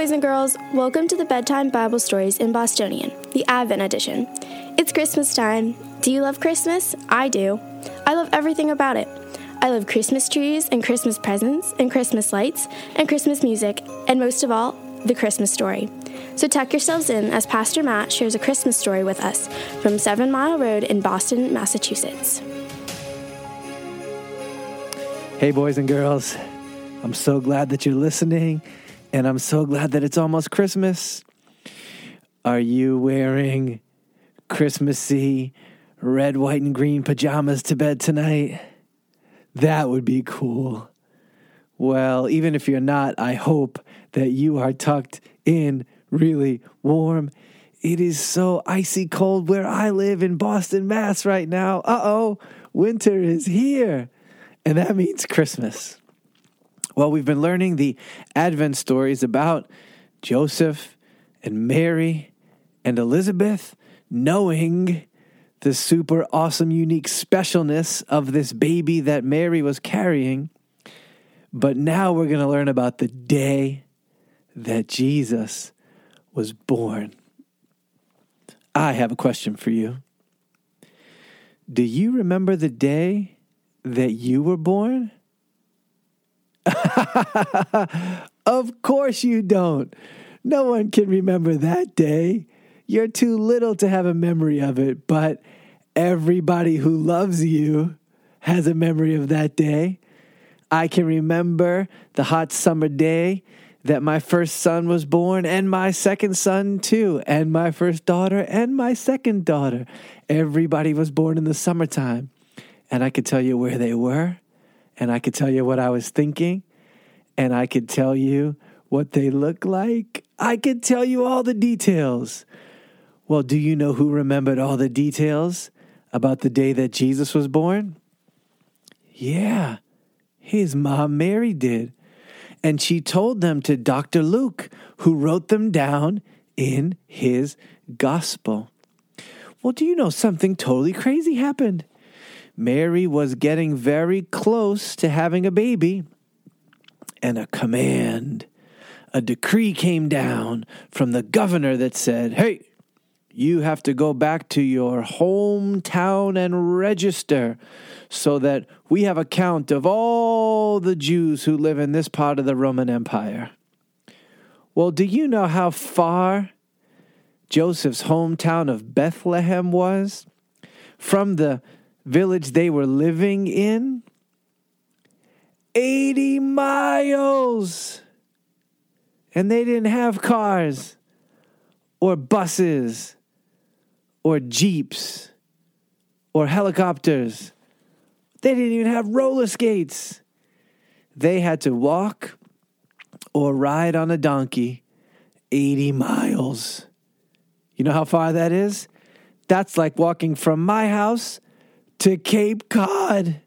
boys and girls. Welcome to the Bedtime Bible Stories in Bostonian, the Advent edition. It's Christmas time. Do you love Christmas? I do. I love everything about it. I love Christmas trees and Christmas presents and Christmas lights and Christmas music, and most of all, the Christmas story. So tuck yourselves in as Pastor Matt shares a Christmas story with us from Seven Mile Road in Boston, Massachusetts. Hey, boys and girls. I'm so glad that you're listening, and I'm so glad that it's almost Christmas. Are you wearing Christmassy red, white, and green pajamas to bed tonight? That would be cool. Well, even if you're not, I hope that you are tucked in really warm. It is so icy cold where I live in Boston, Mass right now. Uh oh, winter is here, and that means Christmas. Well, we've been learning the Advent stories about Joseph and Mary and Elizabeth, knowing the super awesome, unique specialness of this baby that Mary was carrying. But now we're going to learn about the day that Jesus was born. I have a question for you. Do you remember the day that you were born? of course you don't. No one can remember that day. You're too little to have a memory of it, but everybody who loves you has a memory of that day. I can remember the hot summer day that my first son was born, and my second son too, and my first daughter, and my second daughter. Everybody was born in the summertime. And I could tell you where they were, and I could tell you what I was thinking, and I could tell you what they look like. I could tell you all the details. Well, do you know who remembered all the details about the day that Jesus was born? Yeah, his mom Mary did. And she told them to Dr. Luke, who wrote them down in his gospel. Well, do you know something totally crazy happened? Mary was getting very close to having a baby, and a command, a decree came down from the governor that said, Hey, you have to go back to your hometown and register so that we have a count of all the Jews who live in this part of the Roman Empire. Well, do you know how far Joseph's hometown of Bethlehem was from the village they were living in? 80 miles! And they didn't have cars or buses or jeeps or helicopters. They didn't even have roller skates. They had to walk or ride on a donkey 80 miles. You know how far that is? That's like walking from my house to Cape Cod,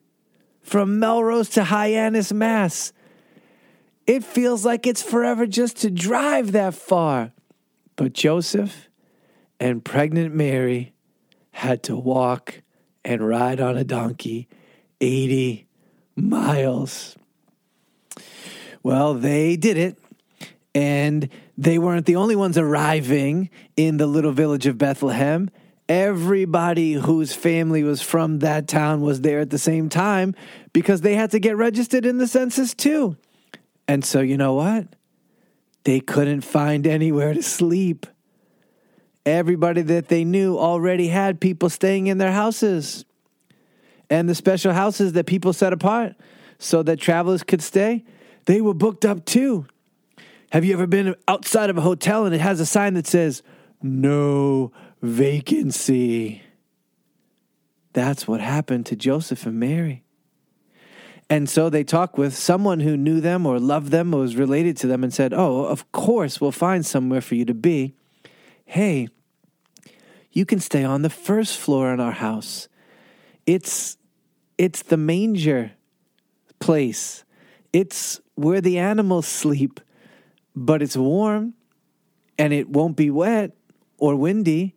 from Melrose to Hyannis, Mass. It feels like it's forever just to drive that far. But Joseph and pregnant Mary had to walk and ride on a donkey 80 miles. Well, they did it. And they weren't the only ones arriving in the little village of Bethlehem. Everybody whose family was from that town was there at the same time because they had to get registered in the census too. And so, you know what? They couldn't find anywhere to sleep. Everybody that they knew already had people staying in their houses. And the special houses that people set apart so that travelers could stay, they were booked up too. Have you ever been outside of a hotel and it has a sign that says, no vacancy? That's what happened to Joseph and Mary. And so they talked with someone who knew them or loved them or was related to them and said, Oh, of course, we'll find somewhere for you to be. Hey, you can stay on the first floor in our house. It's it's the manger place. It's where the animals sleep, but it's warm and it won't be wet or windy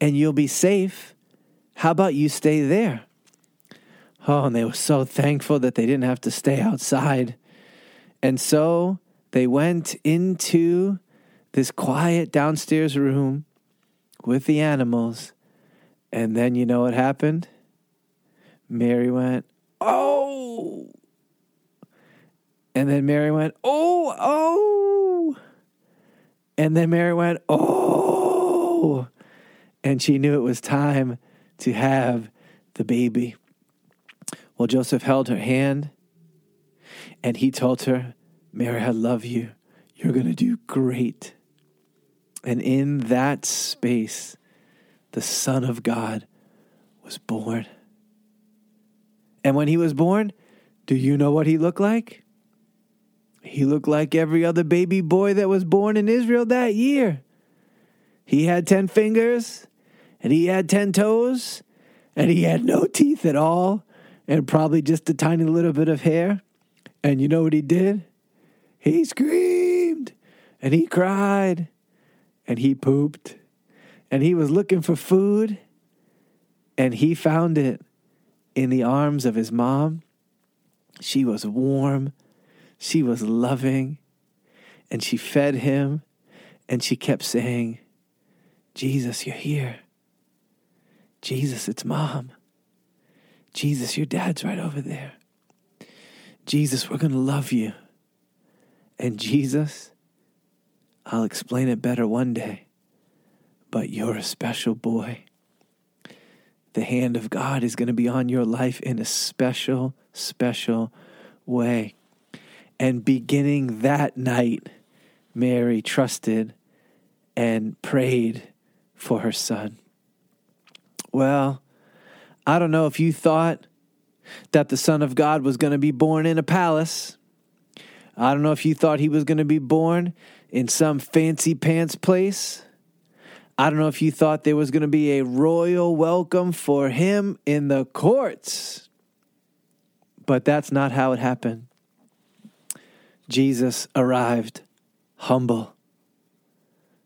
and you'll be safe. How about you stay there? Oh, and they were so thankful that they didn't have to stay outside. And so they went into this quiet downstairs room with the animals. And then you know what happened? Mary went, Oh! And then Mary went, Oh, oh! And then Mary went, Oh! And she knew it was time to have the baby. Well, Joseph held her hand and he told her, Mary, I love you. You're going to do great. And in that space, the Son of God was born. And when he was born, do you know what he looked like? He looked like every other baby boy that was born in Israel that year. He had 10 fingers, and he had 10 toes, and he had no teeth at all, and probably just a tiny little bit of hair. And you know what he did? He screamed, and he cried, and he pooped, and he was looking for food, and he found it in the arms of his mom. She was warm, she was loving, and she fed him, and she kept saying, Jesus, you're here. Jesus, it's mom. Jesus, your dad's right over there. Jesus, we're going to love you. And Jesus, I'll explain it better one day, but you're a special boy. The hand of God is going to be on your life in a special, special way. And beginning that night, Mary trusted and prayed for her son. Well, I don't know if you thought that the Son of God was going to be born in a palace. I don't know if you thought he was going to be born in some fancy pants place. I don't know if you thought there was going to be a royal welcome for him in the courts. But that's not how it happened. Jesus arrived humble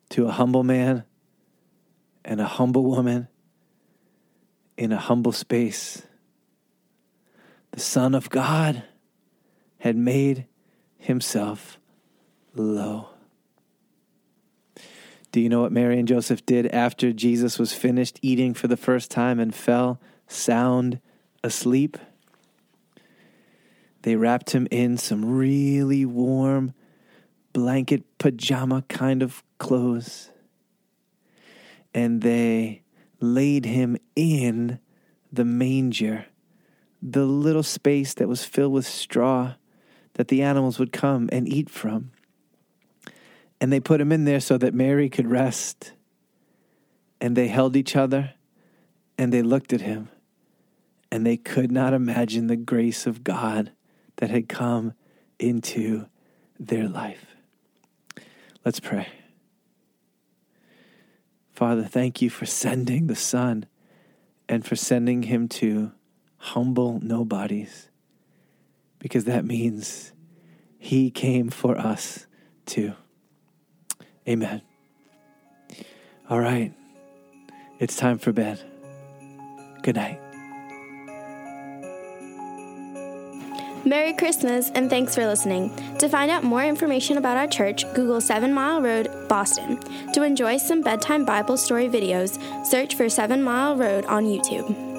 to a humble man and a humble woman in a humble space. The Son of God had made himself low. Do you know what Mary and Joseph did after Jesus was finished eating for the first time and fell sound asleep? They wrapped him in some really warm blanket pajama kind of clothes. And they laid him in the manger, the little space that was filled with straw that the animals would come and eat from. And they put him in there so that Mary could rest. And they held each other and they looked at him and they could not imagine the grace of God that had come into their life. Let's pray. Father, thank you for sending the Son and for sending him to humble nobodies because that means he came for us too. Amen. All right. It's time for bed. Good night. Merry Christmas and thanks for listening. To find out more information about our church, Google 7 Mile Road, Boston. To enjoy some bedtime Bible story videos, search for 7 Mile Road on YouTube.